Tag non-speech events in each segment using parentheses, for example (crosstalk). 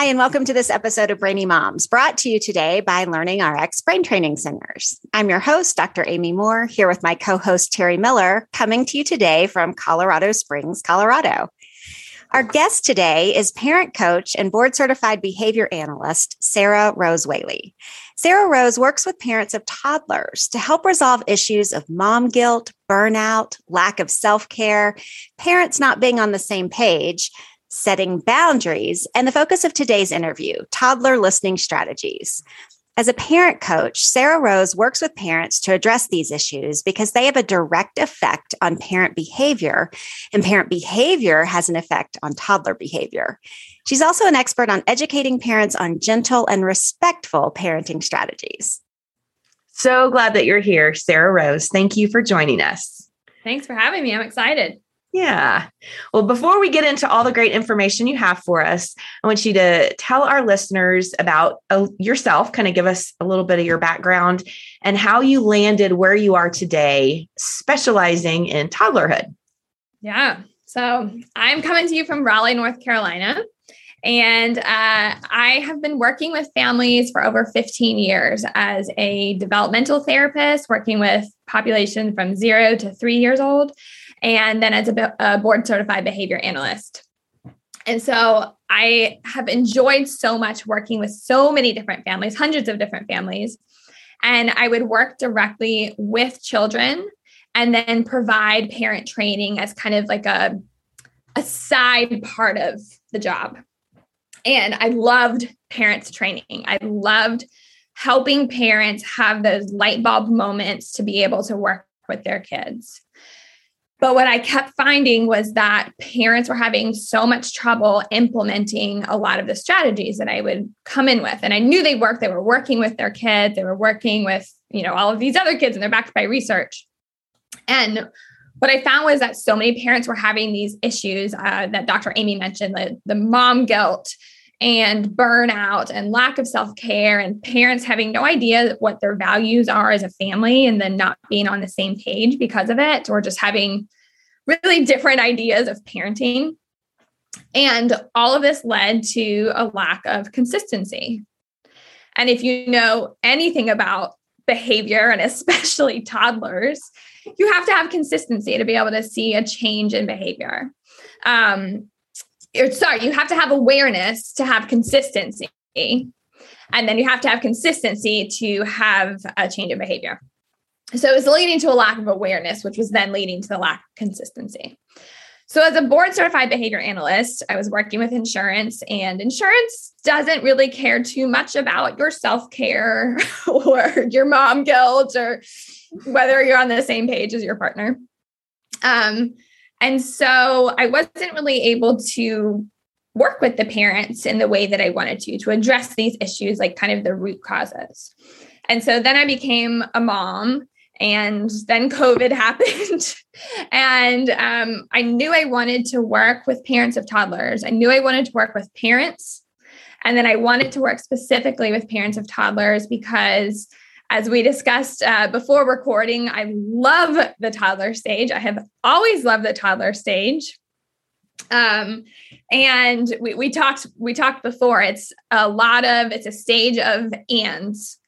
Hi, and welcome to this episode of Brainy Moms, brought to you today by Learning RX Brain Training Centers. I'm your host, Dr. Amy Moore, here with my co host, Terry Miller, coming to you today from Colorado Springs, Colorado. Our guest today is parent coach and board certified behavior analyst, Sarah Rose Whaley. Sarah Rose works with parents of toddlers to help resolve issues of mom guilt, burnout, lack of self care, parents not being on the same page, setting boundaries, and the focus of today's interview toddler listening strategies. As a parent coach, Sarah Rose works with parents to address these issues because they have a direct effect on parent behavior, and parent behavior has an effect on toddler behavior. She's also an expert on educating parents on gentle and respectful parenting strategies. So glad that you're here, Sarah Rose. Thank you for joining us. Thanks for having me. I'm excited. Yeah. Well, before we get into all the great information you have for us, I want you to tell our listeners about uh, yourself, kind of give us a little bit of your background and how you landed where you are today, specializing in toddlerhood. Yeah. So I'm coming to you from Raleigh, North Carolina. And uh, I have been working with families for over 15 years as a developmental therapist, working with population from zero to three years old and then as a, a board certified behavior analyst. And so I have enjoyed so much working with so many different families, hundreds of different families. And I would work directly with children and then provide parent training as kind of like a, a side part of the job. And I loved parents training. I loved helping parents have those light bulb moments to be able to work with their kids. But what I kept finding was that parents were having so much trouble implementing a lot of the strategies that I would come in with. And I knew they worked. They were working with their kids, they were working with, you know, all of these other kids, and they're backed by research. And what I found was that so many parents were having these issues uh, that Dr. Amy mentioned, the, the mom guilt and burnout and lack of self care, and parents having no idea what their values are as a family and then not being on the same page because of it, or just having really different ideas of parenting. And all of this led to a lack of consistency. And if you know anything about behavior and especially (laughs) toddlers, you have to have consistency to be able to see a change in behavior. Um, or sorry, you have to have awareness to have consistency. And then you have to have consistency to have a change in behavior. So it was leading to a lack of awareness, which was then leading to the lack of consistency. So, as a board certified behavior analyst, I was working with insurance, and insurance doesn't really care too much about your self care (laughs) or your mom guilt or whether you're on the same page as your partner. Um, and so I wasn't really able to work with the parents in the way that I wanted to, to address these issues, like kind of the root causes. And so then I became a mom, and then COVID (laughs) happened. and um, I knew I wanted to work with parents of toddlers. I knew I wanted to work with parents. And then I wanted to work specifically with parents of toddlers because as we discussed uh, before recording, I love the toddler stage. I have always loved the toddler stage. Um, and we, we talked we talked before. It's a lot of it's a stage of ands.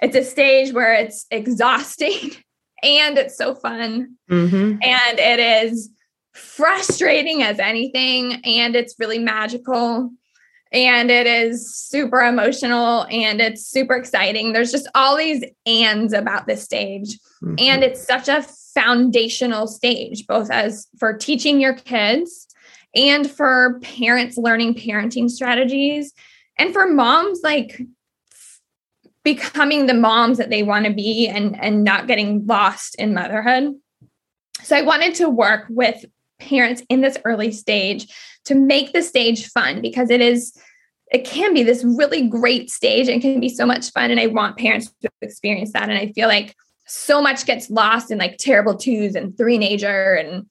It's a stage where it's exhausting (laughs) and it's so fun, mm-hmm. and it is frustrating as anything, and it's really magical and it is super emotional and it's super exciting. There's just all these ands about this stage. Mm-hmm. And it's such a foundational stage, both as for teaching your kids and for parents learning parenting strategies and for moms like becoming the moms that they want to be and and not getting lost in motherhood. So I wanted to work with parents in this early stage to make the stage fun because it is it can be this really great stage and can be so much fun and i want parents to experience that and i feel like so much gets lost in like terrible twos and threenager and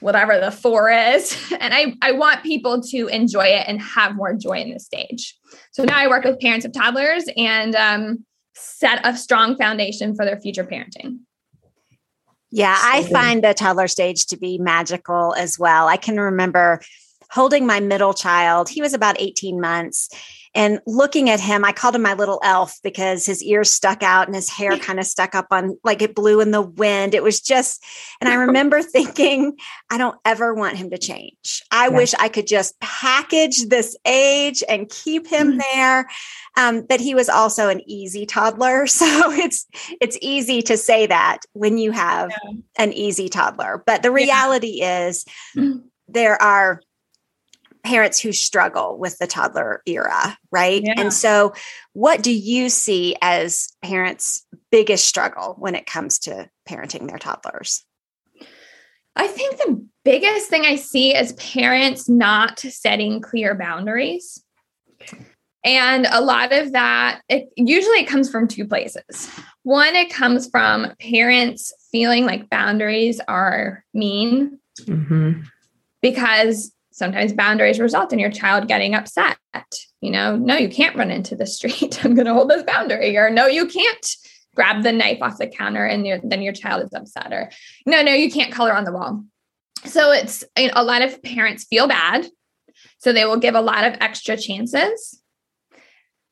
whatever the four is (laughs) and i i want people to enjoy it and have more joy in the stage so now i work with parents of toddlers and um, set a strong foundation for their future parenting yeah, I find the toddler stage to be magical as well. I can remember holding my middle child. He was about 18 months and looking at him, I called him my little elf because his ears stuck out and his hair (laughs) kind of stuck up on like it blew in the wind. It was just, and I remember thinking, I don't ever want him to change. I yeah. wish I could just package this age and keep him mm-hmm. there. Um, but he was also an easy toddler. (laughs) So it's it's easy to say that when you have yeah. an easy toddler. But the reality yeah. is mm-hmm. there are parents who struggle with the toddler era, right? Yeah. And so, what do you see as parents' biggest struggle when it comes to parenting their toddlers? I think the biggest thing I see is parents not setting clear boundaries. And a lot of that, it usually it comes from two places. One, it comes from parents feeling like boundaries are mean mm-hmm. because sometimes boundaries result in your child getting upset. You know, no, you can't run into the street. (laughs) I'm going to hold this boundary. Or no, you can't grab the knife off the counter and then your child is upset. Or no, no, you can't color on the wall. So it's you know, a lot of parents feel bad. So they will give a lot of extra chances.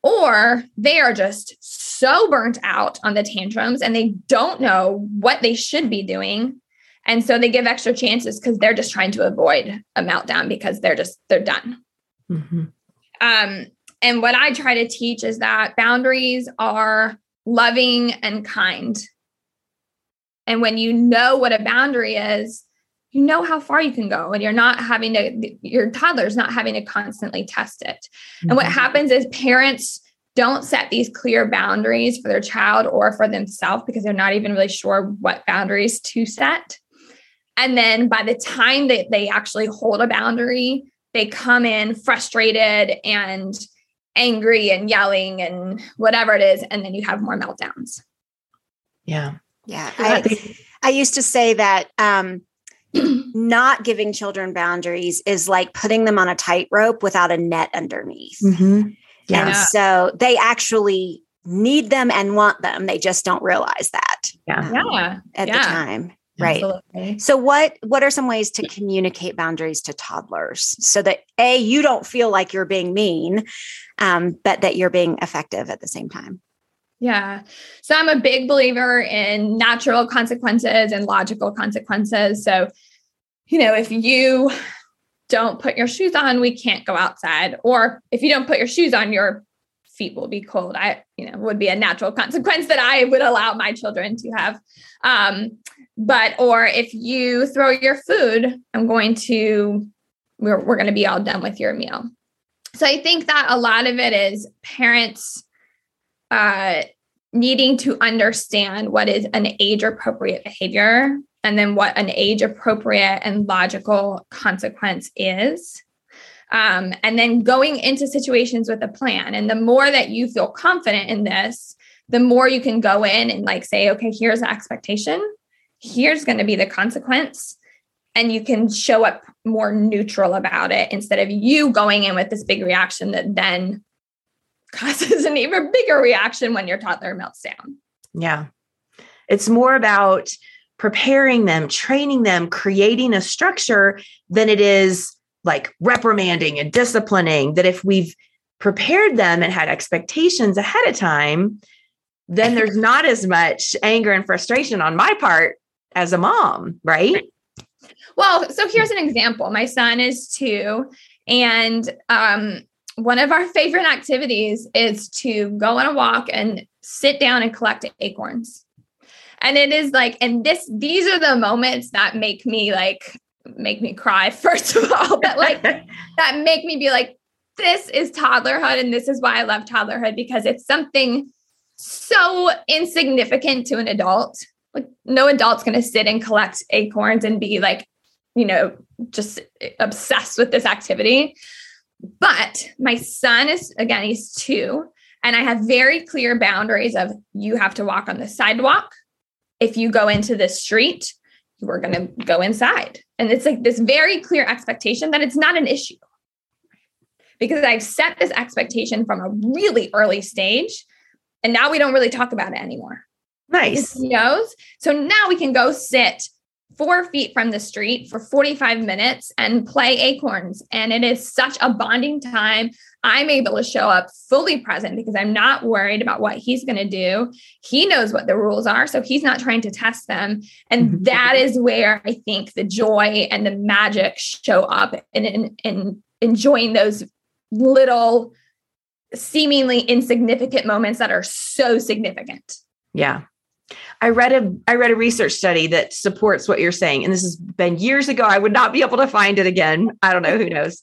Or they are just so burnt out on the tantrums and they don't know what they should be doing and so they give extra chances because they're just trying to avoid a meltdown because they're just they're done mm-hmm. um, and what i try to teach is that boundaries are loving and kind and when you know what a boundary is you know how far you can go and you're not having to your toddler's not having to constantly test it mm-hmm. and what mm-hmm. happens is parents don't set these clear boundaries for their child or for themselves because they're not even really sure what boundaries to set and then by the time that they actually hold a boundary, they come in frustrated and angry and yelling and whatever it is. And then you have more meltdowns. Yeah. Yeah. I, I used to say that um, (clears throat) not giving children boundaries is like putting them on a tightrope without a net underneath. Mm-hmm. Yeah. And so they actually need them and want them. They just don't realize that. Yeah. Um, yeah. At yeah. the time. Right. Absolutely. So what what are some ways to communicate boundaries to toddlers so that a you don't feel like you're being mean, um, but that you're being effective at the same time? Yeah. So I'm a big believer in natural consequences and logical consequences. So, you know, if you don't put your shoes on, we can't go outside. Or if you don't put your shoes on, your feet will be cold. I, you know, would be a natural consequence that I would allow my children to have. Um, but, or if you throw your food, I'm going to, we're, we're going to be all done with your meal. So I think that a lot of it is parents uh, needing to understand what is an age appropriate behavior and then what an age appropriate and logical consequence is. Um, and then going into situations with a plan. And the more that you feel confident in this, the more you can go in and like say, okay, here's the expectation here's going to be the consequence and you can show up more neutral about it instead of you going in with this big reaction that then (laughs) causes an even bigger reaction when your toddler melts down. Yeah. It's more about preparing them, training them, creating a structure than it is like reprimanding and disciplining. That if we've prepared them and had expectations ahead of time, then (laughs) there's not as much anger and frustration on my part as a mom, right? Well, so here's an example. My son is two, and um, one of our (laughs) favorite activities is to go on a walk and sit down and collect acorns. And it is like, and this, these are the moments that make me like, make me cry, (laughs) first of all, but like, (laughs) that make me be like, this is toddlerhood. And this is why I love toddlerhood because it's something so insignificant to an adult like no adult's going to sit and collect acorns and be like you know just obsessed with this activity but my son is again he's two and i have very clear boundaries of you have to walk on the sidewalk if you go into the street we're going to go inside and it's like this very clear expectation that it's not an issue because i've set this expectation from a really early stage and now we don't really talk about it anymore Nice. Knows. So now we can go sit four feet from the street for 45 minutes and play acorns. And it is such a bonding time. I'm able to show up fully present because I'm not worried about what he's going to do. He knows what the rules are, so he's not trying to test them. And mm-hmm. that is where I think the joy and the magic show up in, in, in enjoying those little, seemingly insignificant moments that are so significant. Yeah. I read a I read a research study that supports what you're saying, and this has been years ago. I would not be able to find it again. I don't know who knows,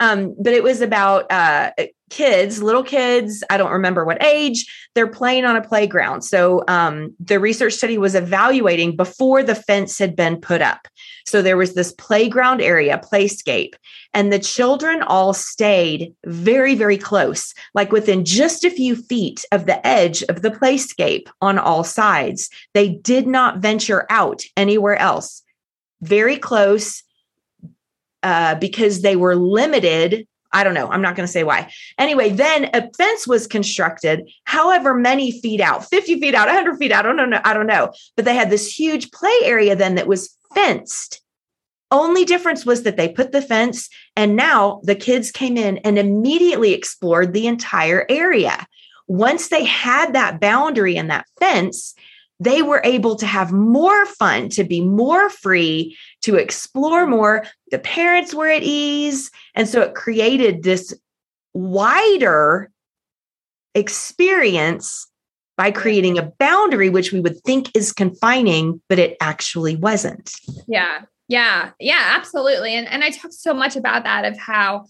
um, but it was about uh, kids, little kids. I don't remember what age. They're playing on a playground. So um, the research study was evaluating before the fence had been put up. So there was this playground area, playscape, and the children all stayed very, very close, like within just a few feet of the edge of the playscape on all sides. They did not venture out anywhere else. Very close uh, because they were limited I don't know. I'm not going to say why. Anyway, then a fence was constructed, however many feet out, 50 feet out, 100 feet out. I don't know. I don't know. But they had this huge play area then that was fenced. Only difference was that they put the fence, and now the kids came in and immediately explored the entire area. Once they had that boundary and that fence, they were able to have more fun, to be more free, to explore more. The parents were at ease. And so it created this wider experience by creating a boundary, which we would think is confining, but it actually wasn't. Yeah. Yeah. Yeah, absolutely. And, and I talk so much about that of how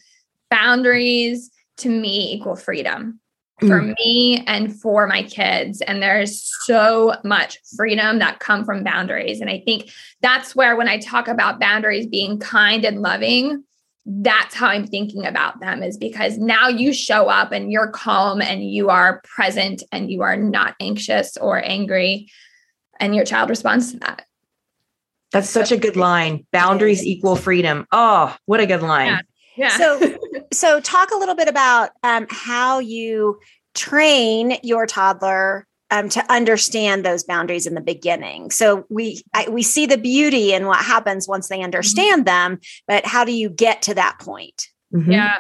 boundaries to me equal freedom for mm. me and for my kids. And there's so much freedom that come from boundaries. And i think that's where when i talk about boundaries being kind and loving that's how i'm thinking about them is because now you show up and you're calm and you are present and you are not anxious or angry. And your child responds to that. That's such a good line. Boundaries equal freedom. Oh what a good line. Yeah. Yeah. So, (laughs) so talk a little bit about um, how you train your toddler um, to understand those boundaries in the beginning. So we I, we see the beauty in what happens once they mm-hmm. understand mm-hmm. them, but how do you get to that point? Mm-hmm. Yeah,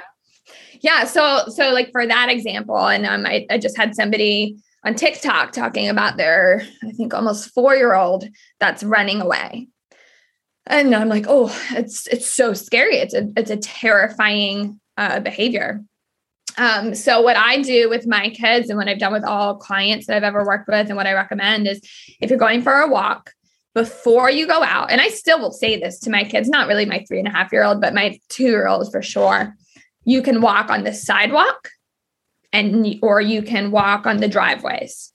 yeah. So so like for that example, and um, I, I just had somebody on TikTok talking about their I think almost four year old that's running away, and I'm like, oh, it's it's so scary. It's a it's a terrifying uh, behavior. Um, so what I do with my kids and what I've done with all clients that I've ever worked with and what I recommend is if you're going for a walk before you go out, and I still will say this to my kids, not really my three and a half year old, but my two year olds for sure. You can walk on the sidewalk and or you can walk on the driveways.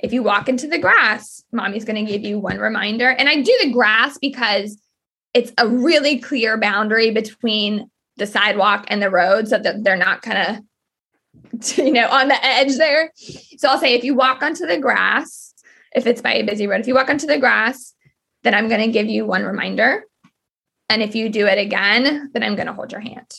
If you walk into the grass, mommy's going to give you one reminder. And I do the grass because it's a really clear boundary between the sidewalk and the road so that they're not kind of (laughs) you know on the edge there so i'll say if you walk onto the grass if it's by a busy road if you walk onto the grass then i'm going to give you one reminder and if you do it again then i'm going to hold your hand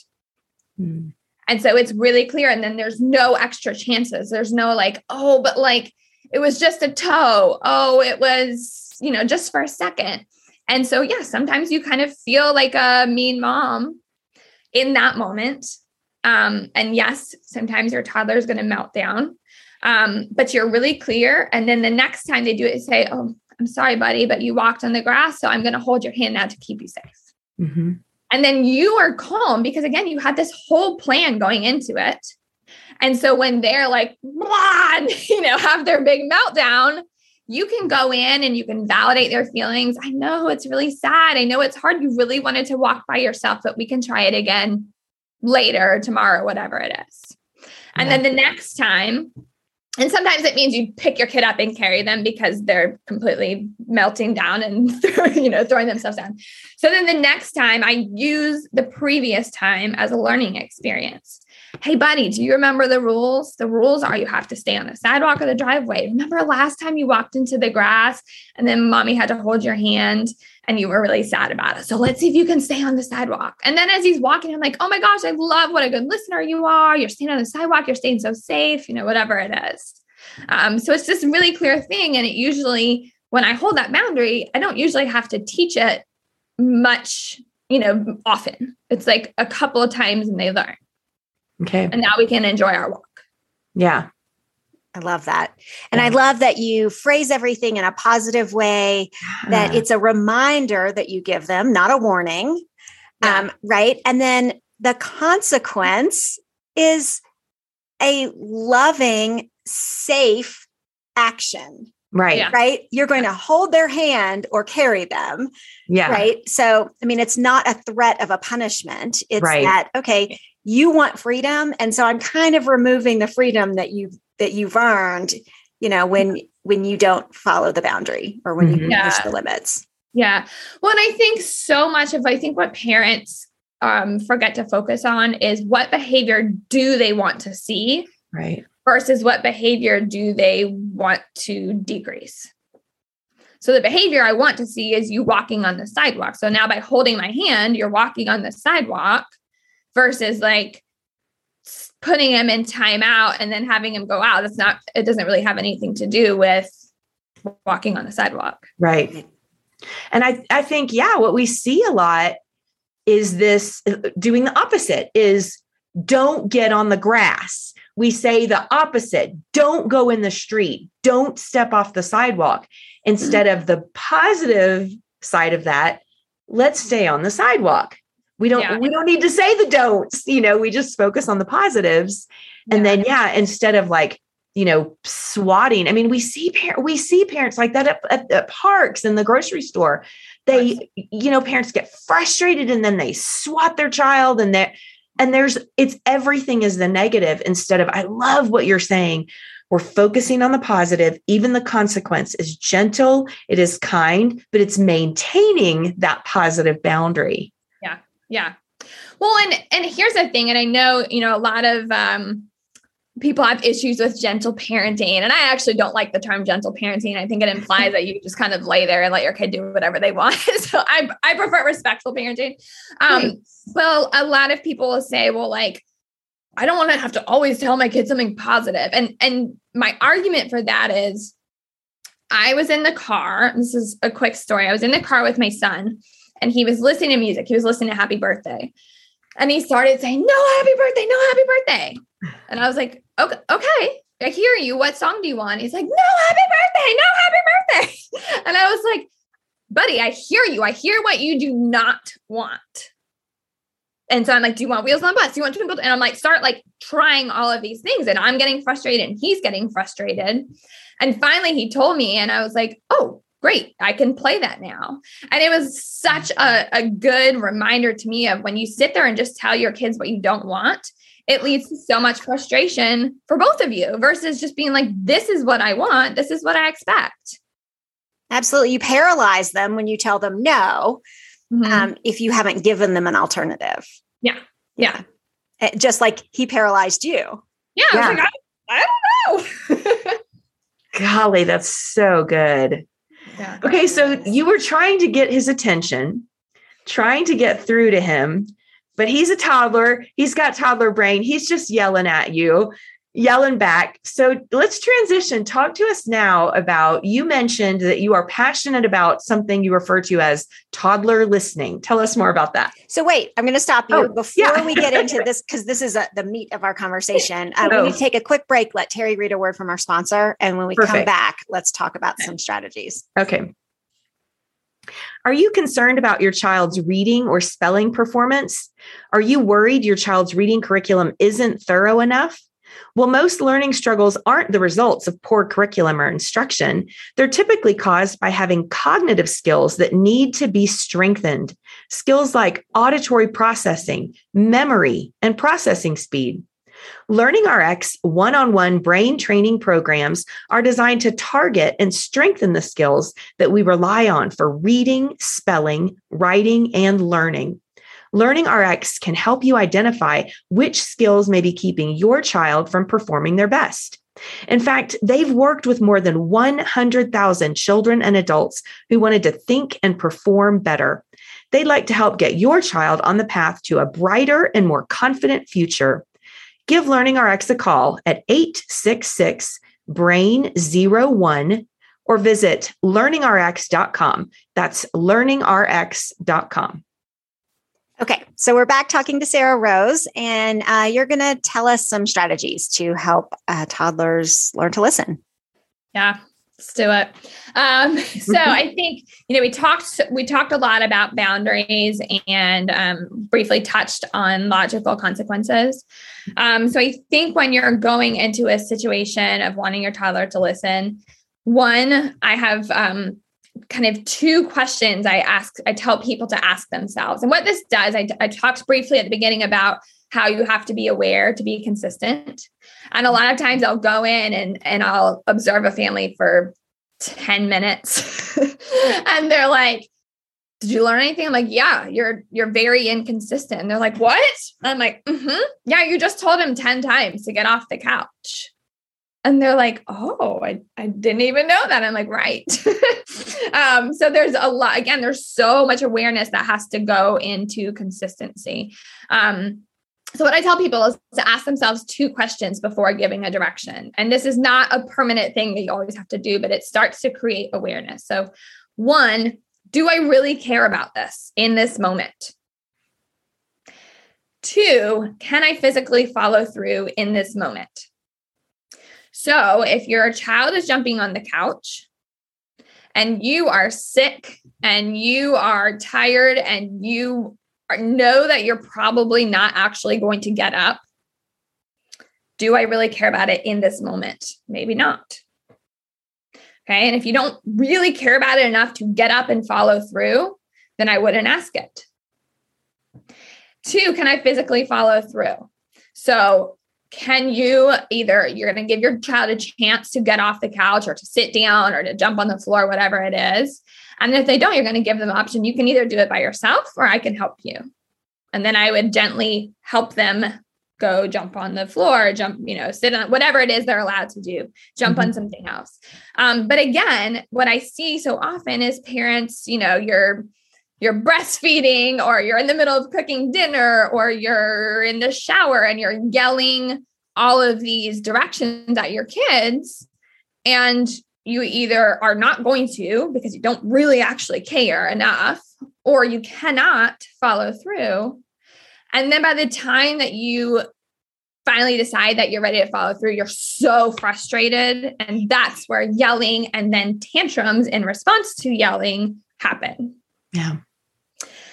mm. and so it's really clear and then there's no extra chances there's no like oh but like it was just a toe oh it was you know just for a second and so yeah sometimes you kind of feel like a mean mom in that moment. Um, and yes, sometimes your toddler is going to melt down, um, but you're really clear. And then the next time they do it, say, Oh, I'm sorry, buddy, but you walked on the grass. So I'm going to hold your hand now to keep you safe. Mm-hmm. And then you are calm because, again, you had this whole plan going into it. And so when they're like, (laughs) you know, have their big meltdown, you can go in and you can validate their feelings. I know it's really sad. I know it's hard. You really wanted to walk by yourself, but we can try it again later, tomorrow, whatever it is. And yeah. then the next time, and sometimes it means you pick your kid up and carry them because they're completely melting down and (laughs) you know throwing themselves down. So then the next time I use the previous time as a learning experience. Hey, buddy, do you remember the rules? The rules are you have to stay on the sidewalk or the driveway. Remember last time you walked into the grass and then mommy had to hold your hand and you were really sad about it. So let's see if you can stay on the sidewalk. And then as he's walking, I'm like, oh my gosh, I love what a good listener you are. You're staying on the sidewalk, you're staying so safe, you know, whatever it is. Um, so it's a really clear thing. And it usually when I hold that boundary, I don't usually have to teach it much, you know, often. It's like a couple of times and they learn. Okay. And now we can enjoy our walk. Yeah. I love that. And I love that you phrase everything in a positive way, that it's a reminder that you give them, not a warning. Yeah. Um, right. And then the consequence is a loving, safe action, right. Yeah. right? You're going to hold their hand or carry them, Yeah. right? So, I mean, it's not a threat of a punishment. It's Right. that, okay, you want freedom. And so I'm kind of removing the freedom that you that you've earned, you know, when when you don't follow the boundary or when you Mhm. push Yeah. the limits. Yeah. Well, and I think so much of I think what parents um, forget to focus on is what behavior do they want to see Right. versus what behavior do they want to decrease. So the behavior I want to see is you walking on the sidewalk. So now by holding my hand, you're walking on the sidewalk versus like putting him in timeout and then having him go out. That's not, it doesn't really have anything to do with walking on the sidewalk. Right. And I, I think, yeah, what we see a lot is this doing the opposite is don't get on the grass. We say the opposite. Don't go in the street. Don't step off the sidewalk. Instead of the positive side of that, let's stay on the sidewalk. We don't Yeah. we don't need to say the don'ts, you know, we just focus on the positives. And then yeah, instead of like you know swatting i mean we see par- we see parents like that at, at, at parks and the grocery store. They you know parents get frustrated and then they swat their child and they and there's it's everything is the negative instead of i love what you're saying. We're focusing on the positive. Even the consequence is gentle it is kind but it's maintaining that positive boundary Yeah. Well, and and here's the thing, and I know you know a lot of um, people have issues with gentle parenting, and I actually don't like the term gentle parenting. I think it implies that you just kind of lay there and let your kid do whatever they want. (laughs) so I I prefer respectful parenting. Um, Right. Well, a lot of people will say, well, like I don't want to have to always tell my kids something positive, and and my argument for that is. I was in the car. This is a quick story. I was in the car with my son and he was listening to music. He was listening to Happy Birthday. And he started saying, No, happy birthday, no, happy birthday. And I was like, Okay, okay, I hear you. What song do you want? He's like, No, happy birthday, no, happy birthday. (laughs) And I was like, Buddy, I hear you. I hear what you do not want. And so I'm like, Do you want wheels on bus? Do you want twinkle? And I'm like, start like trying all of these things. And I'm getting frustrated and he's getting frustrated. And finally he told me, and I was like, Oh, great, I can play that now. And it was such a, a good reminder to me of when you sit there and just tell your kids what you don't want, it leads to so much frustration for both of you versus just being like, this is what I want, this is what I expect. Absolutely. You paralyze them when you tell them no, Mhm. um, if you haven't given them an alternative. Yeah. Yeah. Eh, Just like he paralyzed you. yeah. I was like, I, I don't know. (laughs) golly that's so good Okay, so you were trying to get his attention, trying to get through to him, but he's a toddler. He's got toddler brain. He's just yelling at you, yelling back. So let's transition. Talk to us now about you mentioned that you are passionate about something you refer to as toddler listening. Tell us more about that. So wait, I'm going to stop you Oh, before yeah. we get into (laughs) this because this is a, the meat of our conversation. Uh, We Oh. need to take a quick break. Let Terry read a word from our sponsor, and when we come back, let's talk about some strategies. Okay. Are you concerned about your child's reading or spelling performance? Are you worried your child's reading curriculum isn't thorough enough? Well, most learning struggles aren't the results of poor curriculum or instruction. They're typically caused by having cognitive skills that need to be strengthened. Skills like auditory processing, memory, and processing speed. Learning RX one on one brain training programs are designed to target and strengthen the skills that we rely on for reading, spelling, writing, and learning. Learning RX can help you identify which skills may be keeping your child from performing their best. In fact, they've worked with more than 100,000 children and adults who wanted to think and perform better. They'd like to help get your child on the path to a brighter and more confident future. Give Learning RX a call at 866 Brain 01 or visit learningrx.com. That's learningrx.com. Okay, so we're back talking to Sarah Rose, and uh, you're going to tell us some strategies to help uh, toddlers learn to listen. Yeah, let's do it. Um, (laughs) so I think you know we talked we talked a lot about boundaries and um, briefly touched on logical consequences. Um, so I think when you're going into a situation of wanting your toddler to listen, one I have um, kind of two questions I ask, I tell people to ask themselves. And what this does, I, I talked briefly at the beginning about how you have to be aware to be consistent. And a lot of times I'll go in and, and I'll observe a family for 10 minutes (laughs) and they're like, did you learn anything? I'm like, yeah, you're you're very inconsistent. And they're like, what? I'm like, mm-hmm. yeah, you just told him 10 times to get off the couch. And they're like, oh, I, I didn't even know that. I'm like, right. (laughs) um, so there's a lot, again, there's so much awareness that has to go into consistency. Um, so, what I tell people is to ask themselves two questions before giving a direction. And this is not a permanent thing that you always have to do, but it starts to create awareness. So, one, do I really care about this in this moment? Two, can I physically follow through in this moment? So if your child is jumping on the couch and you are sick and you are tired and you know that you're probably not actually going to get up, do I really care about it in this moment? Maybe not. Okay. And if you don't really care about it enough to get up and follow through, then I wouldn't ask it. Two, can I physically follow through? So can you either you're going to give your child a chance to get off the couch or to sit down or to jump on the floor whatever it is. And if they don't you're going to give them the option you can either do it by yourself or i can help you. And then i would gently help them go jump on the floor jump you know sit on whatever it is they're allowed to do jump mm-hmm. on something else. Um, but again what i see so often is parents you know you're you're breastfeeding or you're in the middle of cooking dinner or you're in the shower and you're yelling all of these directions at your kids and you either are not going to because you don't really actually care enough or you cannot follow through. And then by the time that you finally decide that you're ready to follow through you're so frustrated and that's where yelling and then tantrums in response to yelling happen. Yeah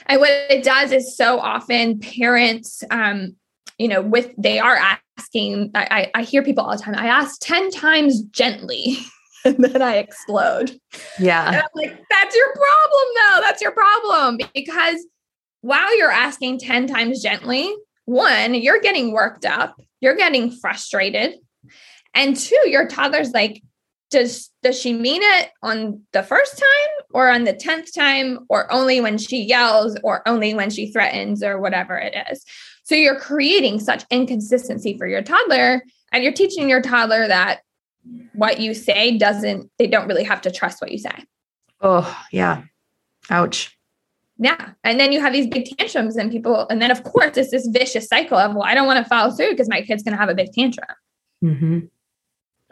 and what it does is so often parents, um, you know, with they are asking, I, I hear people all the time, I ask 10 times gently. (laughs) and then I explode. Yeah. And I'm like, that's your problem, though. That's your problem. Because while you're asking 10 times gently, one, you're getting worked up, you're getting frustrated. And two, your toddler's like, does does she mean it on the first time or on the 10th time or only when she yells or only when she threatens or whatever it is? So you're creating such inconsistency for your toddler and you're teaching your toddler that what you say doesn't they don't really have to trust what you say. Oh yeah. Ouch. Yeah. And then you have these big tantrums and people and then of course it's this vicious cycle of well i don't want to follow through because my kid's going to have a big tantrum. Mm-hmm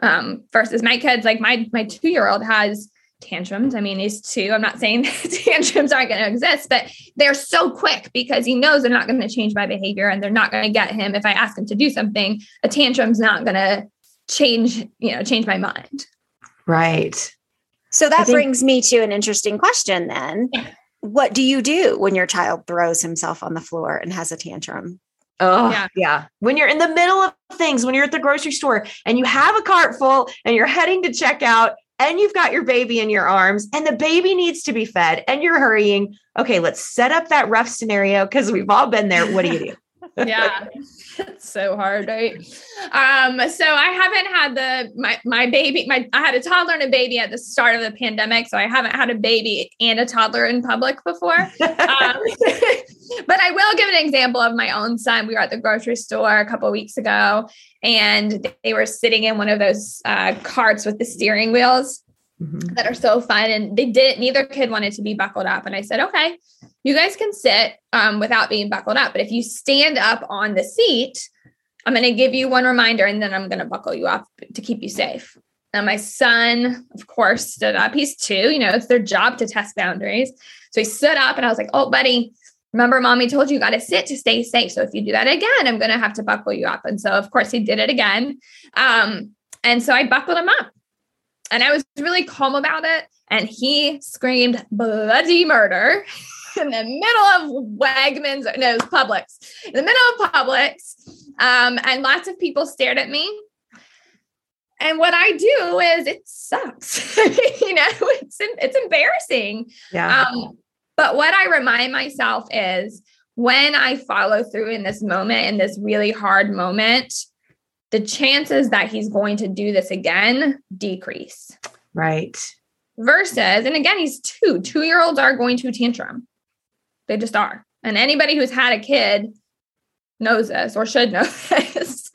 um, versus my kids, like my my two year old has tantrums. I mean, he's two. I'm not saying (laughs) that tantrums aren't going to exist, but they're so quick because he knows they're not going to change my behavior and they're not going to get him if I ask him to do something. A tantrum's not going to change, you know, change my mind. Right. So that think- brings me to an interesting question then. What do you do when your child throws himself on the floor and has a tantrum? Oh, yeah. yeah. When you're in the middle of things, when you're at the grocery store and you have a cart full and you're heading to check out and you've got your baby in your arms and the baby needs to be fed and you're hurrying. Okay, let's set up that rough scenario because we've all been there. What do you do? Yeah (laughs) it's so hard right um so i haven't had the my my baby my i had a toddler and a baby at the start of the pandemic so i haven't had a baby and a toddler in public before um, (laughs) but i will give an example of my own son we were at the grocery store a couple weeks ago and they were sitting in one of those uh, carts with the steering wheels mm-hmm. that are so fun. And they didn't neither kid wanted to be buckled up. And I said, okay, you guys can sit um, without being buckled up. But if you stand up on the seat, I'm going to give you one reminder and then I'm going to buckle you up to keep you safe. And my son, of course, stood up. He's two, you know, it's their job to test boundaries. So he stood up and I was like, oh, buddy, remember mommy told you you got to sit to stay safe. So if you do that again, I'm going to have to buckle you up. And so, of course, he did it again. Um, and so I buckled him up and I was really calm about it. And he screamed bloody murder (laughs) (laughs) in the middle of Wegmans, no, it was Publix, in the middle of Publix. Um, and lots of people stared at me. And what I do is it sucks. (laughs) you know, it's it's embarrassing. Yeah. Um, but what I remind myself is when I follow through in this moment, in this really hard moment, the chances that he's going to do this again decrease. Right. Versus, and again, he's two. Two year olds are going to tantrum. They just are. And anybody who's had a kid knows this or should know (laughs) this.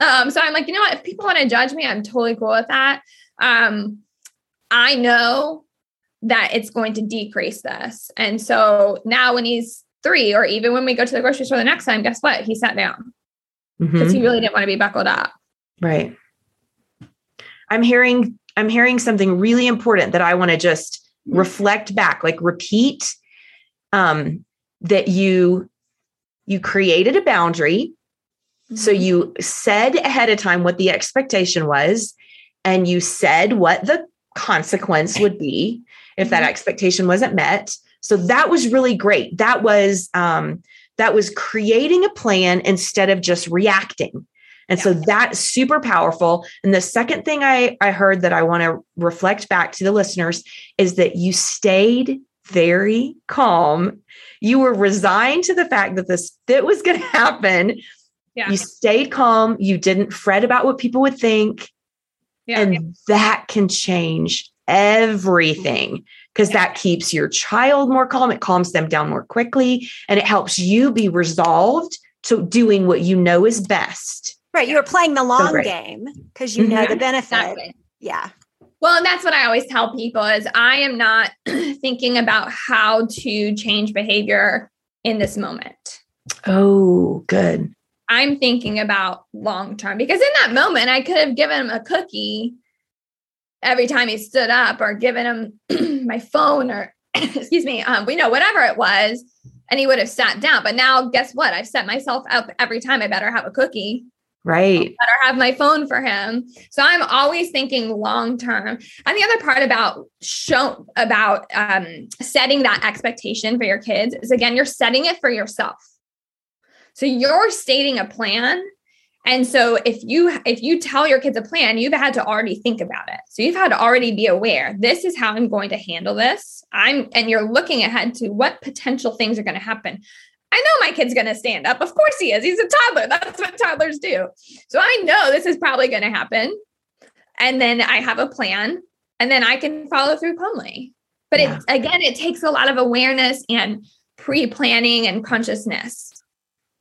Um, so I'm like, you know what? If people want to judge me, I'm totally cool with that. Um, I know that it's going to decrease this. And so now when he's three, or even when we go to the grocery store the next time, guess what? He sat down because mm-hmm. he really didn't want to be buckled up. Right. I'm hearing I'm hearing something really important that I want to just mm-hmm. reflect back, like repeat um, that you you created a boundary. Mm-hmm. So you said ahead of time what the expectation was, and you said what the consequence would be if that mm-hmm. expectation wasn't met. So that was really great. That was um, that was creating a plan instead of just reacting. And so that's super powerful. And the second thing I, I heard that I want to reflect back to the listeners is that you stayed very calm. You were resigned to the fact that this fit was going (laughs) to happen. Yeah. You stayed calm. You didn't fret about what people would think. Yeah. And that can change everything because yeah. that keeps your child more calm. It calms them down more quickly and it helps you be resolved to doing what you know is best. Right. You are playing the long so game because you know mm-hmm. the benefit. Exactly. Yeah. Well, and that's what I always tell people is I am not (clears throat) thinking about how to change behavior in this moment. Oh, good. I'm thinking about long term because in that moment I could have given him a cookie every time he stood up or given him (clears throat) my phone or (clears throat) excuse me, um, we know whatever it was, and he would have sat down. But now guess what? I've set myself up every time I better have a cookie Right. I better have my phone for him. So I'm always thinking long term. And the other part about show about um, setting that expectation for your kids is again, you're setting it for yourself. So you're stating a plan. And so if you if you tell your kids a plan, you've had to already think about it. So you've had to already be aware. This is how I'm going to handle this. I'm and you're looking ahead to what potential things are going to happen. Know my kid's going to stand up. Of course he is. He's a toddler. That's what toddlers do. So I know this is probably going to happen. And then I have a plan and then I can follow through calmly. But yeah. it again, it takes a lot of awareness and pre-planning and consciousness.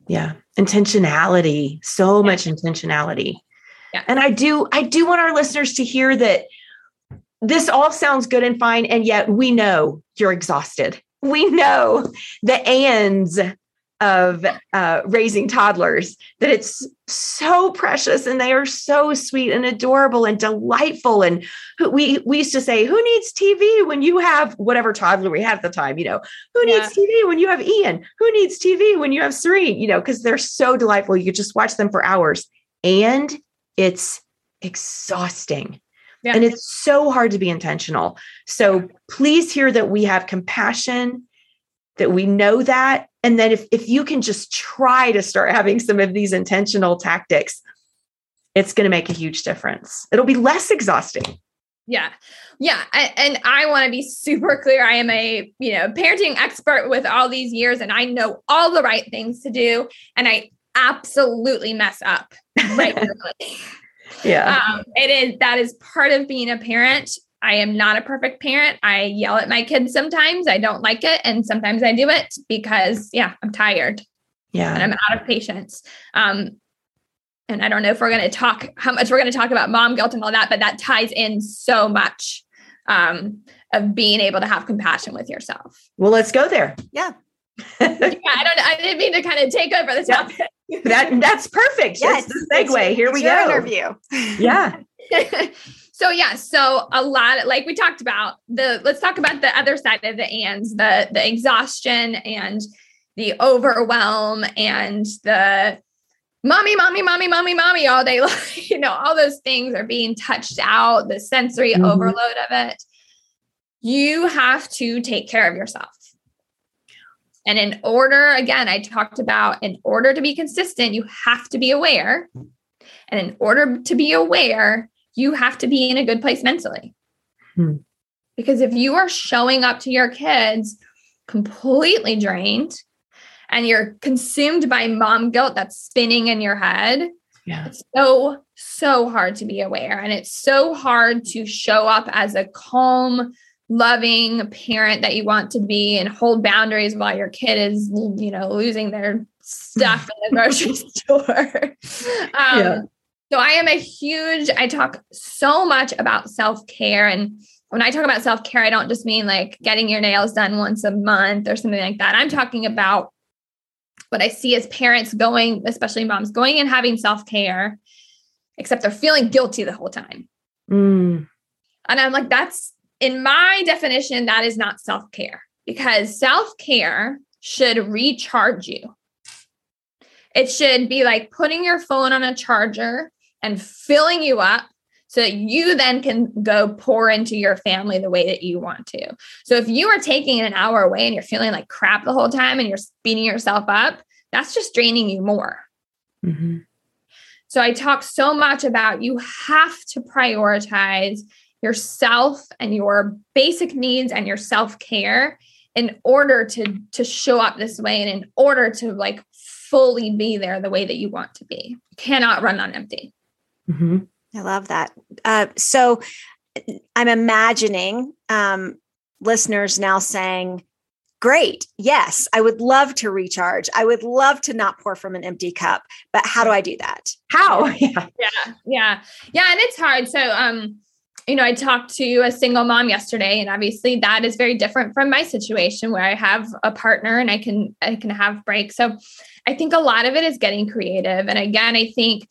Yeah. Intentionality. So yeah. much intentionality. Yeah. And I do I do want our listeners to hear that this all sounds good and fine and yet we know you're exhausted. We know the ands of uh, raising toddlers that it's so precious and they are so sweet and adorable and delightful. And we we used to say who needs tv when you have whatever toddler we had at the time you know? Who yeah. needs tv when you have ian? Who needs tv when you have serene? You know because they're so delightful. You could just watch them for hours. And it's exhausting. Yeah. and it's so hard to be intentional. So please hear that we have compassion that we know that and then if, if you can just try to start having some of these intentional tactics, it's going to make a huge difference. It'll be less exhausting. Yeah. Yeah. I, and I want to be super clear. I am a, you know, parenting expert with all these years and I know all the right things to do. And I absolutely mess up regularly. (laughs) yeah. Um, it is, that is part of being a parent. I am not a perfect parent. I yell at my kids sometimes. I don't like it. And sometimes I do it because, yeah, I'm tired. Yeah. And I'm out of patience. Um, and I don't know if we're going to talk how much we're going to talk about mom guilt and all that, but that ties in so much um, of being able to have compassion with yourself. Well, let's go there. Yeah. (laughs) yeah, I don't. I didn't mean to kind of take over the topic. that that's perfect. Yeah, it's, the segue. Here we go. Interview. Yeah. (laughs) So yeah, so a lot like we talked about the let's talk about the other side of the ands, the the exhaustion and the overwhelm and the mommy, mommy, mommy, mommy, mommy all day long. (laughs) you know, all those things are being touched out, the sensory mm-hmm. overload of it. You have to take care of yourself. And in order, again, I talked about in order to be consistent, you have to be aware. And in order to be aware, you have to be in a good place mentally. Hmm. Because if you are showing up to your kids completely drained, and you're consumed by mom guilt that's spinning in your head, yeah. it's so, so hard to be aware. And it's so hard to show up as a calm, loving parent that you want to be and hold boundaries while your kid is, you know, losing their stuff in the (laughs) grocery (laughs) store. Um, yeah. So I am a huge, I talk so much about self care. And when I talk about self care, I don't just mean like getting your nails done once a month or something like that. I'm talking about what I see as parents going, especially moms, going and having self care, except they're feeling guilty the whole time. Mm. And I'm like, that's in my definition, that is not self care because self care should recharge you. It should be like putting your phone on a charger and filling you up so that you then can go pour into your family the way that you want to. So if you are taking an hour away and you're feeling like crap the whole time and you're beating yourself up, that's just draining you more. Mm-hmm. So I talk so much about you have to prioritize yourself and your basic needs and your self-care in order to to show up this way and in order to like fully be there the way that you want to be. You cannot run on empty. Mm-hmm. I love that. Uh, so I'm imagining um, listeners now saying, Great. Yes, I would love to recharge. I would love to not pour from an empty cup. But how do I do that? How? (laughs) Yeah. Yeah. Yeah. Yeah. And it's hard. So, um, you know, I talked to a single mom yesterday, and obviously that is very different from my situation where I have a partner and I can I can have breaks. So I think a lot of it is getting creative. And again, I think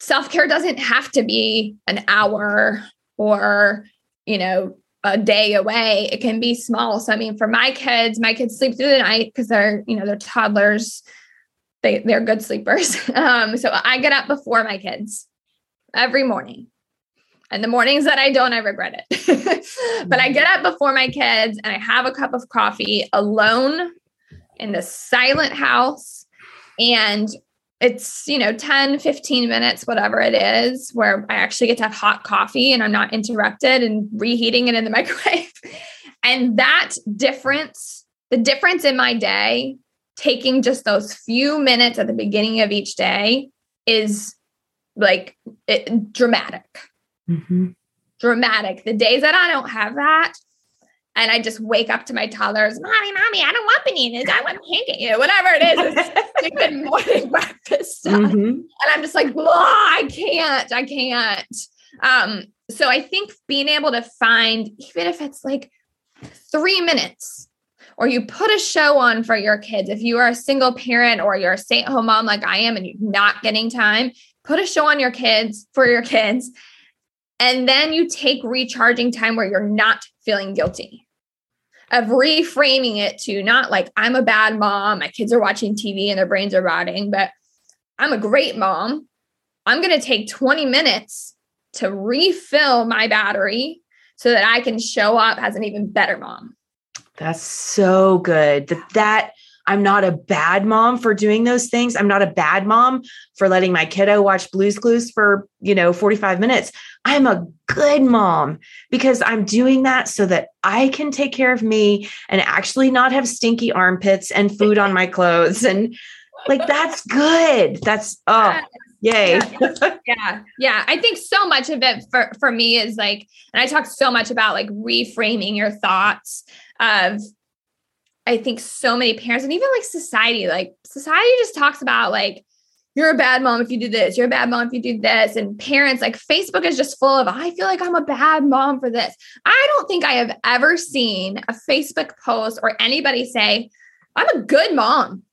self care doesn't have to be an hour or, you know, a day away. It can be small. So, I mean, for my kids, my kids sleep through the night because they're, you know, they're toddlers. They, they're good sleepers. (laughs) Um, so I get up before my kids every morning. And the mornings that I don't, I regret it. (laughs) but I get up before my kids and I have a cup of coffee alone in the silent house. And it's you know 10 15 minutes whatever it is where i actually get to have hot coffee and i'm not interrupted and reheating it in the (laughs) microwave. And that difference the difference in my day taking just those few minutes at the beginning of each day is like it, dramatic. Mm-hmm. dramatic. The days that i don't have that and I just wake up to my toddlers, mommy, mommy, I don't want bananas. I want pancake, you know, whatever it is. It's (laughs) good morning (laughs) breakfast stuff. Mm-hmm. And I'm just like, I can't, I can't. Um, so I think being able to find, even if it's like three minutes, or you put a show on for your kids, if you are a single parent or you're a stay-at-home mom like I am and you're not getting time, put a show on your kids for your kids. And then you take recharging time where you're not feeling guilty of reframing it to not like I'm a bad mom, my kids are watching TV and their brains are rotting, but I'm a great mom. I'm going to take 20 minutes to refill my battery so that I can show up as an even better mom. That's so good. That that I'm not a bad mom for doing those things. I'm not a bad mom for letting my kiddo watch Blues Clues for, you know, 45 minutes. I'm a good mom because I'm doing that so that I can take care of me and actually not have stinky armpits and food on my clothes. And like, that's good. That's, oh, yay. Yeah. (laughs) yeah. Yeah. I think so much of it for, for me is like, and I talk so much about like reframing your thoughts of I think so many parents and even like society, like society just talks about like, you're a bad mom if you do this, you're a bad mom if you do this. And parents, like Facebook is just full of, I feel like I'm a bad mom for this. I don't think I have ever seen a Facebook post or anybody say, I'm a good mom.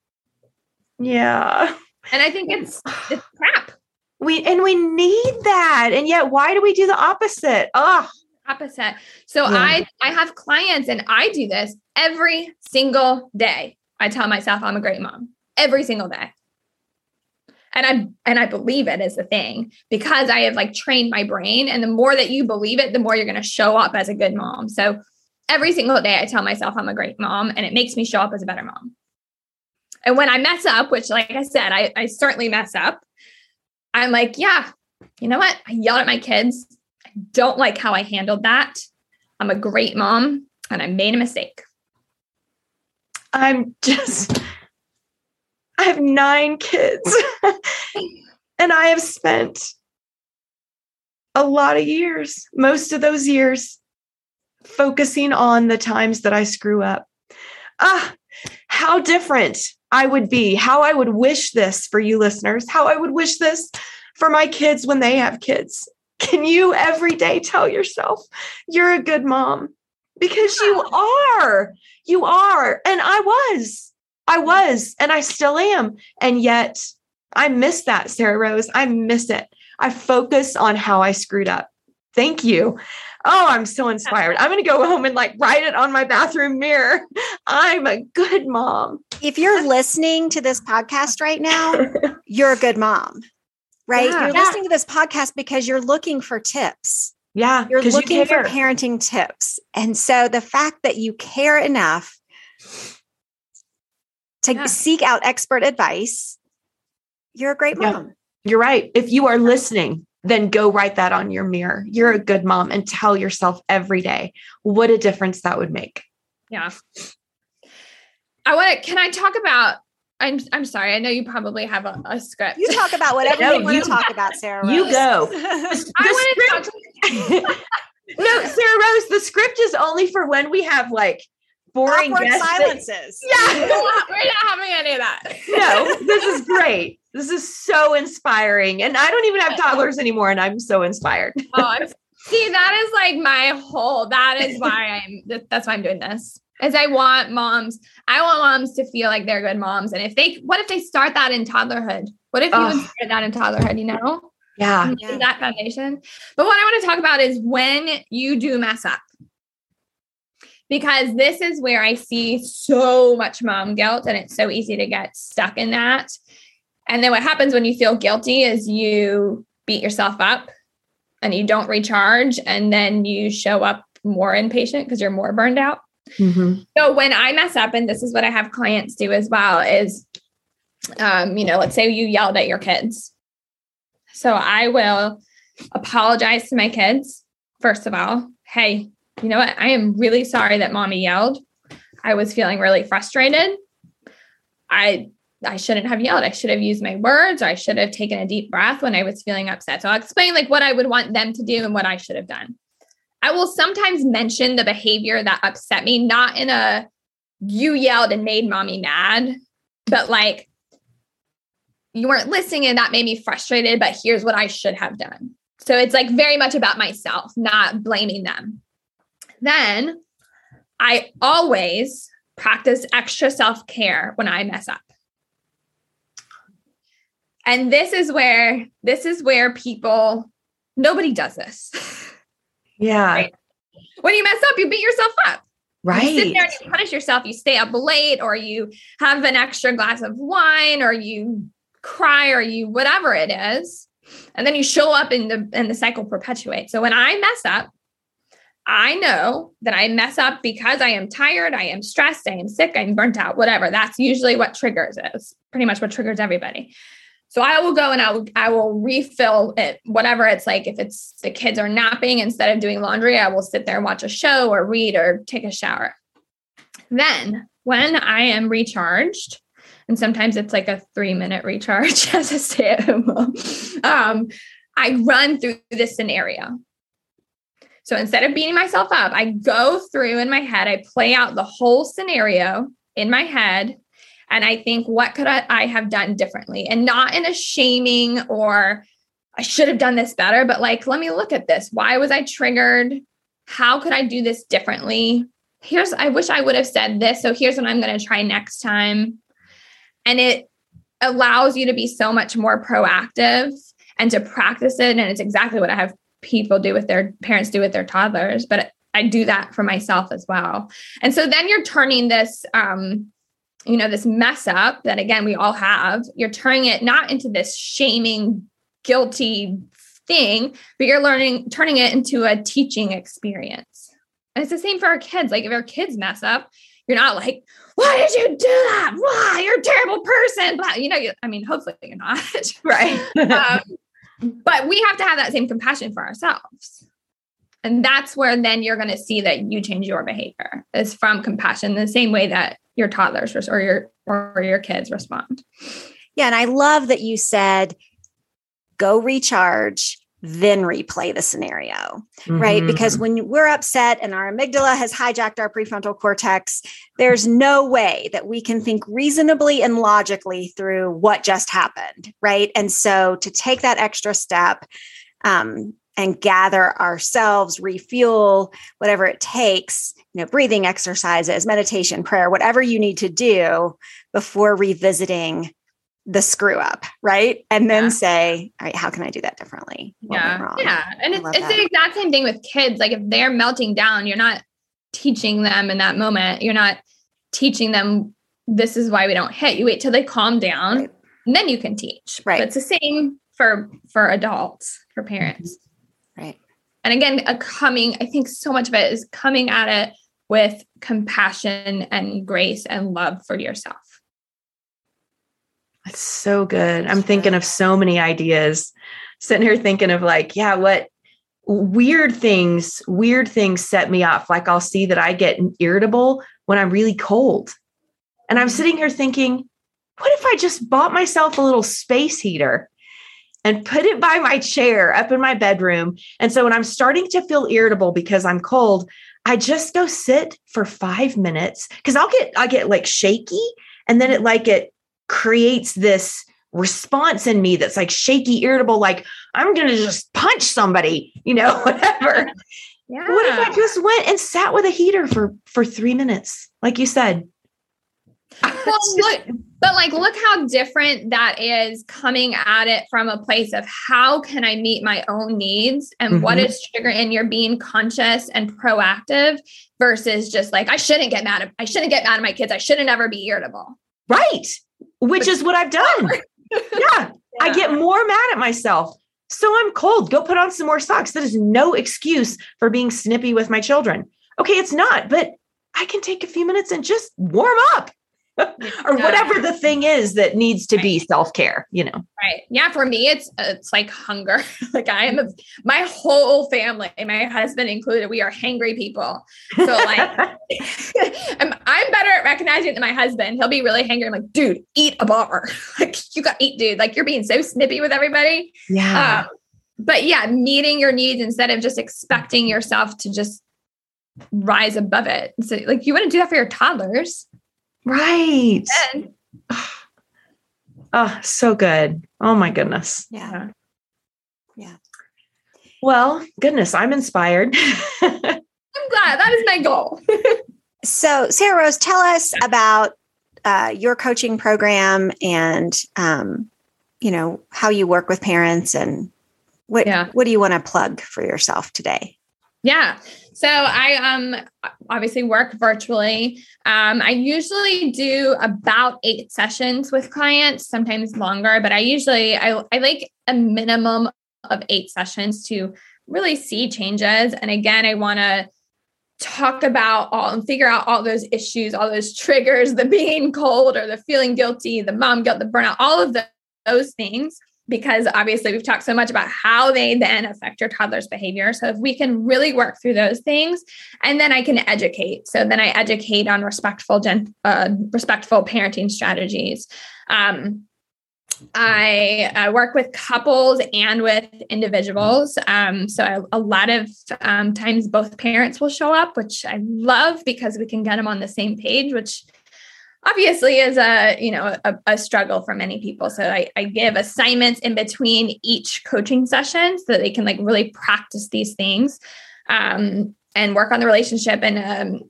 Yeah. And I think it's it's crap. We and we need that. And yet why do we do the opposite? Oh, opposite. So yeah. I I have clients and I do this every single day. I tell myself I'm a great mom every single day. And I and I believe it is the thing because I have like trained my brain and the more that you believe it the more you're going to show up as a good mom. So every single day I tell myself I'm a great mom and it makes me show up as a better mom. And when I mess up, which like I said, I, I certainly mess up, I'm like, yeah, you know what? I yelled at my kids. Don't like how I handled that. I'm a great mom and I made a mistake. I'm just, I have nine kids (laughs) and I have spent a lot of years, most of those years, focusing on the times that I screw up. Ah, how different I would be, how I would wish this for you listeners, how I would wish this for my kids when they have kids. Can you every day tell yourself you're a good mom? Because you are. You are. And I was. I was. And I still am. And yet I miss that, Sarah Rose. I miss it. I focus on how I screwed up. Thank you. Oh, I'm so inspired. I'm going to go home and like write it on my bathroom mirror. I'm a good mom. If you're (laughs) listening to this podcast right now, you're a good mom, right? Yeah, you're yeah. listening to this podcast because you're looking for tips. Yeah. You're looking you for parenting tips. And so the fact that you care enough to yeah. seek out expert advice, you're a great mom. You're right. If you are listening, then go write that on your mirror. You're a good mom and tell yourself every day what a difference that would make. Yeah. I want to, can I talk about? I'm, I'm sorry. I know you probably have a, a script. You talk about (laughs) whatever no, you want to talk about, Sarah. Rose. You go. (laughs) The, I want to talk. (laughs) no, Sarah Rose, the script is only for when we have like boring silences. That, yeah. We're not having any of that. no, this is great. This is so inspiring. And I don't even have toddlers anymore, and I'm so inspired. oh, I'm, see, that is like my whole, that is why I'm, that's why I'm doing this. Is I want moms, I want moms to feel like they're good moms. And if they, what if they start that in toddlerhood? What if you oh. started that in toddlerhood, you know? Yeah. That foundation. But what I want to talk about is when you do mess up because this is where I see so much mom guilt and it's so easy to get stuck in that. And then what happens when you feel guilty is you beat yourself up and you don't recharge and then you show up more impatient because you're more burned out. Mm-hmm. So when I mess up, and this is what I have clients do as well, is um, you know, let's say you yelled at your kids. So I will apologize to my kids, first of all. Hey, you know what? I am really sorry that mommy yelled. I was feeling really frustrated. I I shouldn't have yelled. I should have used my words or I should have taken a deep breath when I was feeling upset. So I'll explain like what I would want them to do and what I should have done. I will sometimes mention the behavior that upset me, not in a you yelled and made mommy mad, but like you weren't listening and that made me frustrated, but here's what I should have done. So it's like very much about myself, not blaming them. Then I always practice extra self care when I mess up. And this is where this is where people nobody does this. (laughs) Yeah. Right? When you mess up, you beat yourself up. Right. You sit there and you punish yourself. You stay up late, or you have an extra glass of wine, or you cry, or you whatever it is. And then you show up and the and the cycle perpetuates. So when I mess up, I know that I mess up because I am tired, I am stressed, I am sick, I'm burnt out, whatever. That's usually what triggers is pretty much what triggers everybody. So I will go and I will I will refill it, whatever it's like. If it's the kids are napping instead of doing laundry, I will sit there and watch a show or read or take a shower. Then when I am recharged, and sometimes it's like a three minute recharge (laughs) as a stay at home mom, um, I run through this scenario. So instead of beating myself up, I go through in my head, I play out the whole scenario in my head and I think, what could I, have done differently? And not in a shaming or I should have done this better, but like, let me look at this. Why was I triggered? How could I do this differently? Here's, I wish I would have said this. So here's what I'm going to try next time. And it allows you to be so much more proactive and to practice it. And it's exactly what I have people do with their parents do with their toddlers. But I do that for myself as well. And so then you're turning this, um, you know, this mess up that again we all have. You're turning it not into this shaming, guilty thing, but you're learning, turning it into a teaching experience. And it's the same for our kids. Like if our kids mess up, you're not like, why did you do that? Why you're a terrible person? But you know, you, I mean, hopefully you're not, (laughs) right? um, but we have to have that same compassion for ourselves. And that's where then you're going to see that you change your behavior is from compassion, the same way that your toddlers or your or your kids respond. Yeah, and I love that you said go recharge then replay the scenario, mm-hmm. right? Because when we're upset and our amygdala has hijacked our prefrontal cortex, there's no way that we can think reasonably and logically through what just happened, right? And so to take that extra step um, and gather ourselves, refuel, whatever it takes, you know, breathing exercises, meditation, prayer, whatever you need to do before revisiting the screw up, right? And then yeah. say, all right, how can I do that differently? What yeah. Yeah. And it's, it's the exact same thing with kids. Like if they're melting down, you're not teaching them in that moment. You're not teaching them this is why we don't hit. You wait till they calm down right. and then you can teach. Right. But it's the same for for adults, for mm-hmm. parents. Right. And again, a coming, I think so much of it is coming at it with compassion and grace and love for yourself. That's so good. I'm thinking of so many ideas, sitting here thinking of like, yeah, what weird things, weird things set me off. Like I'll see that I get irritable when I'm really cold. And I'm mm-hmm. sitting here thinking, what if I just bought myself a little space heater and put it by my chair up in my bedroom? And so when I'm starting to feel irritable because I'm cold, I just go sit for five minutes because I'll get I get like shaky and then it like it creates this response in me that's like shaky, irritable, like I'm going to just punch somebody, you know, (laughs) whatever. Yeah. What if I just went and sat with a heater for for 3 minutes, like you said? Well, look, but like look how different that is coming at it from a place of how can I meet my own needs and mm-hmm. what is triggering you're being conscious and proactive versus just like I shouldn't get mad at I shouldn't get mad at my kids. I shouldn't ever be irritable. Right which is what I've (laughs) done. yeah, yeah, I get more mad at myself. So I'm cold. Go put on some more socks. That is no excuse for being snippy with my children. Okay, it's not, but I can take a few minutes and just warm up. (laughs) or whatever the thing is that needs to right. be self-care you know? Right. Yeah for me it's it's like hunger. (laughs) Like i am a, my whole family my husband included we are hangry people. So like (laughs) I'm, I'm better at recognizing than my husband. He'll be really hangry. I'm like dude eat a bar. Like you got eat dude. Like you're being so snippy with everybody. Yeah. Um, but yeah meeting your needs instead of just expecting yourself to just rise above it. So like you wouldn't do that for your toddlers Right. oh, (sighs) so good. Oh my goodness. Yeah. Yeah. Well, goodness, I'm inspired. (laughs) I'm glad. That is my goal. (laughs) so, Sarah Rose, tell us about uh, your coaching program and, um, you know, how you work with parents and what, yeah. what do you want to plug for yourself today? Yeah. So I um obviously work virtually. Um, I usually do about eight sessions with clients, sometimes longer, but I usually I, I like a minimum of eight sessions to really see changes. And again, I want to talk about all and figure out all those issues, all those triggers, the being cold or the feeling guilty, the mom guilt, the burnout, all of the, those things because obviously we've talked so much about how they then affect your toddler's behavior. So if we can really work through those things, and then I can educate. So then I educate on respectful, gen, uh, respectful parenting strategies. Um, I uh, work with couples and with individuals. Um, so I, a lot of um, times both parents will show up, which I love because we can get them on the same page, which obviously is a you know a, a, struggle for many people. So I, I give assignments in between each coaching session so that they can like really practice these things um, and work on the relationship. And um,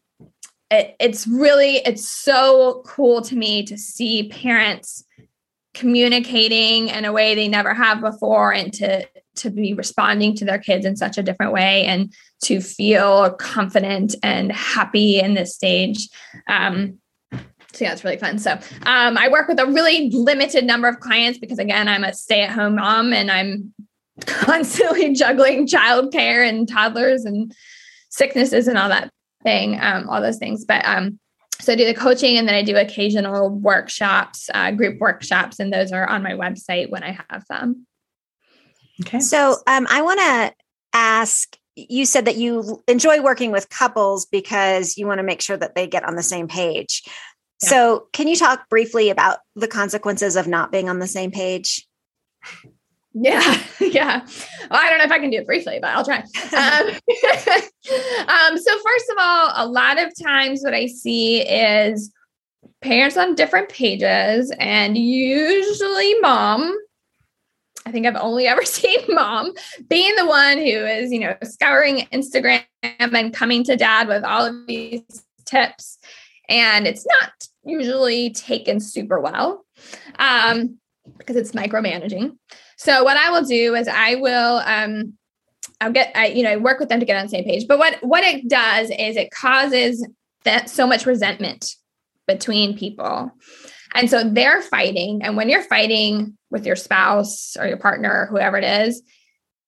it, it's really it's so cool to me to see parents communicating in a way they never have before and to to be responding to their kids in such a different way and to feel confident and happy in this stage. Um, so yeah, it's really fun. So um, I work with a really limited number of clients because again, I'm a stay-at-home mom and I'm constantly (laughs) juggling childcare and toddlers and sicknesses and all that thing, um, all those things. But um, so I do the coaching and then I do occasional workshops, uh, group workshops, and those are on my website when I have them. Okay. So um, I want to ask you said that you enjoy working with couples because you want to make sure that they get on the same page. Yeah. So, can you talk briefly about the consequences of not being on the same page? Yeah, (laughs) yeah. Well, I don't know if I can do it briefly, but I'll try. Um, (laughs) um, so, first of all, a lot of times what I see is parents on different pages, and usually mom. I think I've only (laughs) ever seen mom being the one who is, you know, scouring Instagram and coming to dad with all of these tips. And it's not usually taken super well um, because it's micromanaging. So what I will do is I will um I'll get I you know I work with them to get on the same page. But what what it does is it causes that so much resentment between people. And so they're fighting and when you're fighting with your spouse or your partner or whoever it is,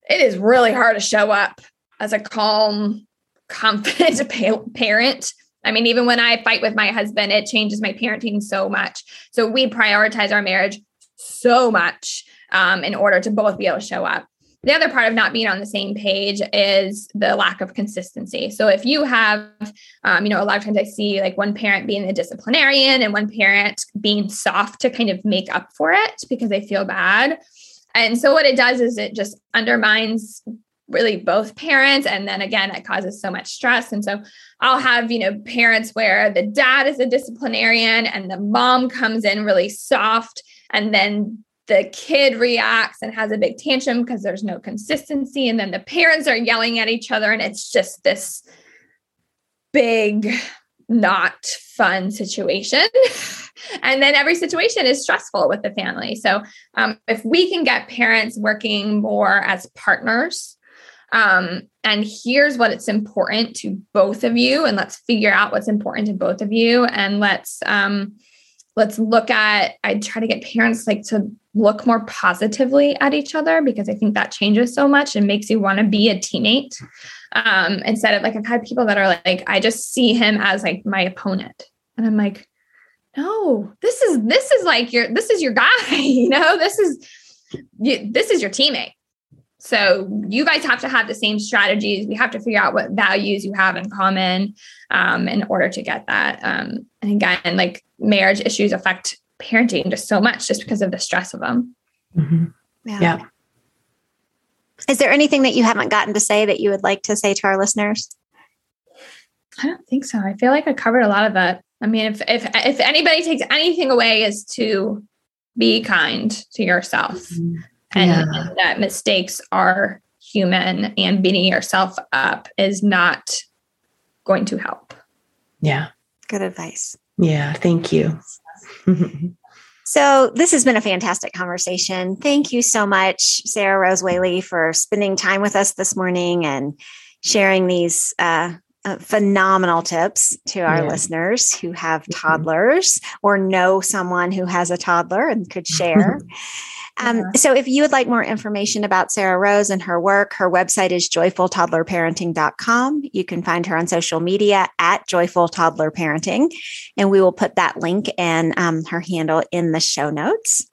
it is really hard to show up as a calm, (laughs) confident (laughs) parent. I mean, even when I fight with my husband, it changes my parenting so much. So we prioritize our marriage so much um, in order to both be able to show up. The other part of not being on the same page is the lack of consistency. So if you have, um, you know, a lot of times I see like one parent being the disciplinarian and one parent being soft to kind of make up for it because they feel bad. And so what it does is it just undermines really both parents and then again it causes so much stress. And so i'll have you know parents where the dad is a disciplinarian and the mom comes in really soft and then the kid reacts and has a big tantrum because there's no consistency and then the parents are yelling at each other and it's just this big not fun situation. (laughs) And then every situation is stressful with the family. So um, if we can get parents working more as partners um, and here's what it's important to both of you and let's figure out what's important to both of you. And let's um, let's look at i try to get parents like to look more positively at each other because i think that changes so much and makes you want to be a teammate um, instead of like i've had people that are like i just see him as like my opponent. And i'm like no this is this is like your this is your guy (laughs) you know? This is you, this is your teammate so you guys have to have the same strategies. We have to figure out what values you have in common um, in order to get that. Um, and again, like marriage issues affect parenting just so much just because of the stress of them. Mm-hmm. Yeah. yeah. Is there anything that you haven't gotten to say that you would like to say to our listeners? I don't think so. I feel like I covered a lot of that. I mean, if if if anybody takes anything away, is to be kind to yourself. Mm-hmm and, yeah. and that mistakes are human and beating yourself up is not going to help. Yeah. Good advice. Yeah. Thank you. (laughs) so, this has been a fantastic conversation. Thank you so much, Sarah Rose Whaley, for spending time with us this morning and sharing these uh, uh, phenomenal tips to our yeah. listeners who have mm-hmm. toddlers or know someone who has a toddler and could (laughs) share. Um, So, if you would like more information about Sarah Rose and her work, her website is joyfultoddlerparenting.com. You can find her on social media at Joyful Toddler Parenting, and we will put that link and um, her handle in the show notes.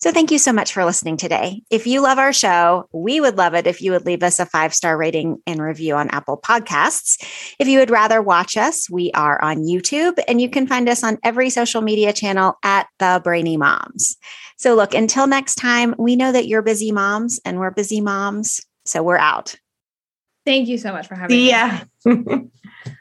So, thank you so much for listening today. If you love our show, we would love it if you would leave us a five star rating and review on Apple Podcasts. If you would rather watch us, we are on YouTube, and you can find us on every social media channel at The Brainy Moms. So, look, until next time, we know that you're busy moms and we're busy moms. So, we're out. Thank you so much for having me. Yeah. (laughs)